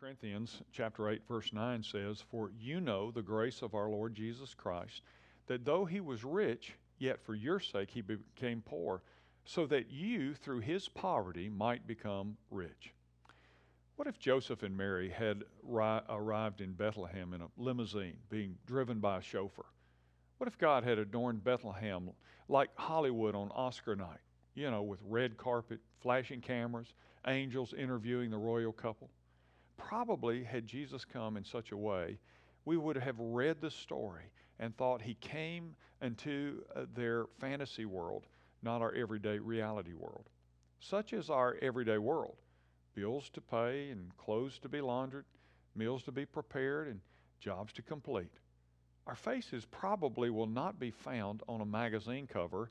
Corinthians chapter 8 verse 9 says, "For you know the grace of our Lord Jesus Christ, that though he was rich, yet for your sake he became poor, so that you through his poverty might become rich." What if Joseph and Mary had ri- arrived in Bethlehem in a limousine being driven by a chauffeur? What if God had adorned Bethlehem like Hollywood on Oscar night, you know, with red carpet, flashing cameras, angels interviewing the royal couple? Probably, had Jesus come in such a way, we would have read the story and thought he came into uh, their fantasy world, not our everyday reality world. Such is our everyday world bills to pay and clothes to be laundered, meals to be prepared, and jobs to complete. Our faces probably will not be found on a magazine cover,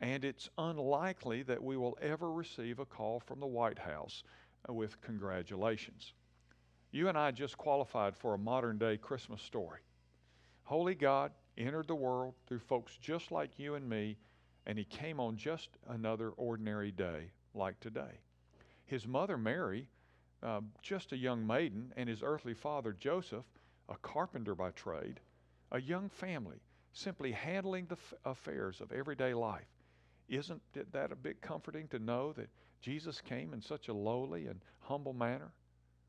and it's unlikely that we will ever receive a call from the White House uh, with congratulations. You and I just qualified for a modern day Christmas story. Holy God entered the world through folks just like you and me, and He came on just another ordinary day like today. His mother, Mary, uh, just a young maiden, and his earthly father, Joseph, a carpenter by trade, a young family, simply handling the f- affairs of everyday life. Isn't that a bit comforting to know that Jesus came in such a lowly and humble manner?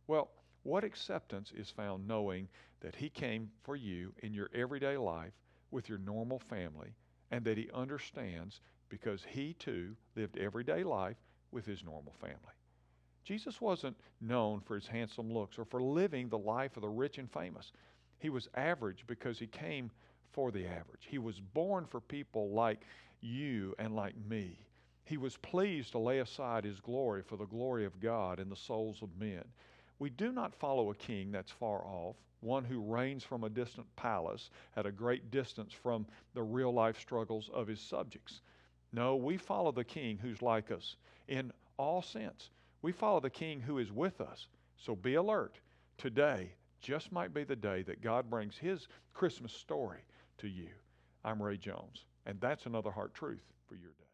Well, what acceptance is found knowing that He came for you in your everyday life with your normal family and that He understands because He too lived everyday life with His normal family? Jesus wasn't known for his handsome looks or for living the life of the rich and famous. He was average because he came for the average. He was born for people like you and like me. He was pleased to lay aside his glory for the glory of God in the souls of men. We do not follow a king that's far off, one who reigns from a distant palace at a great distance from the real life struggles of his subjects. No, we follow the king who's like us in all sense. We follow the king who is with us. So be alert. Today just might be the day that God brings his Christmas story to you. I'm Ray Jones, and that's another heart truth for your day.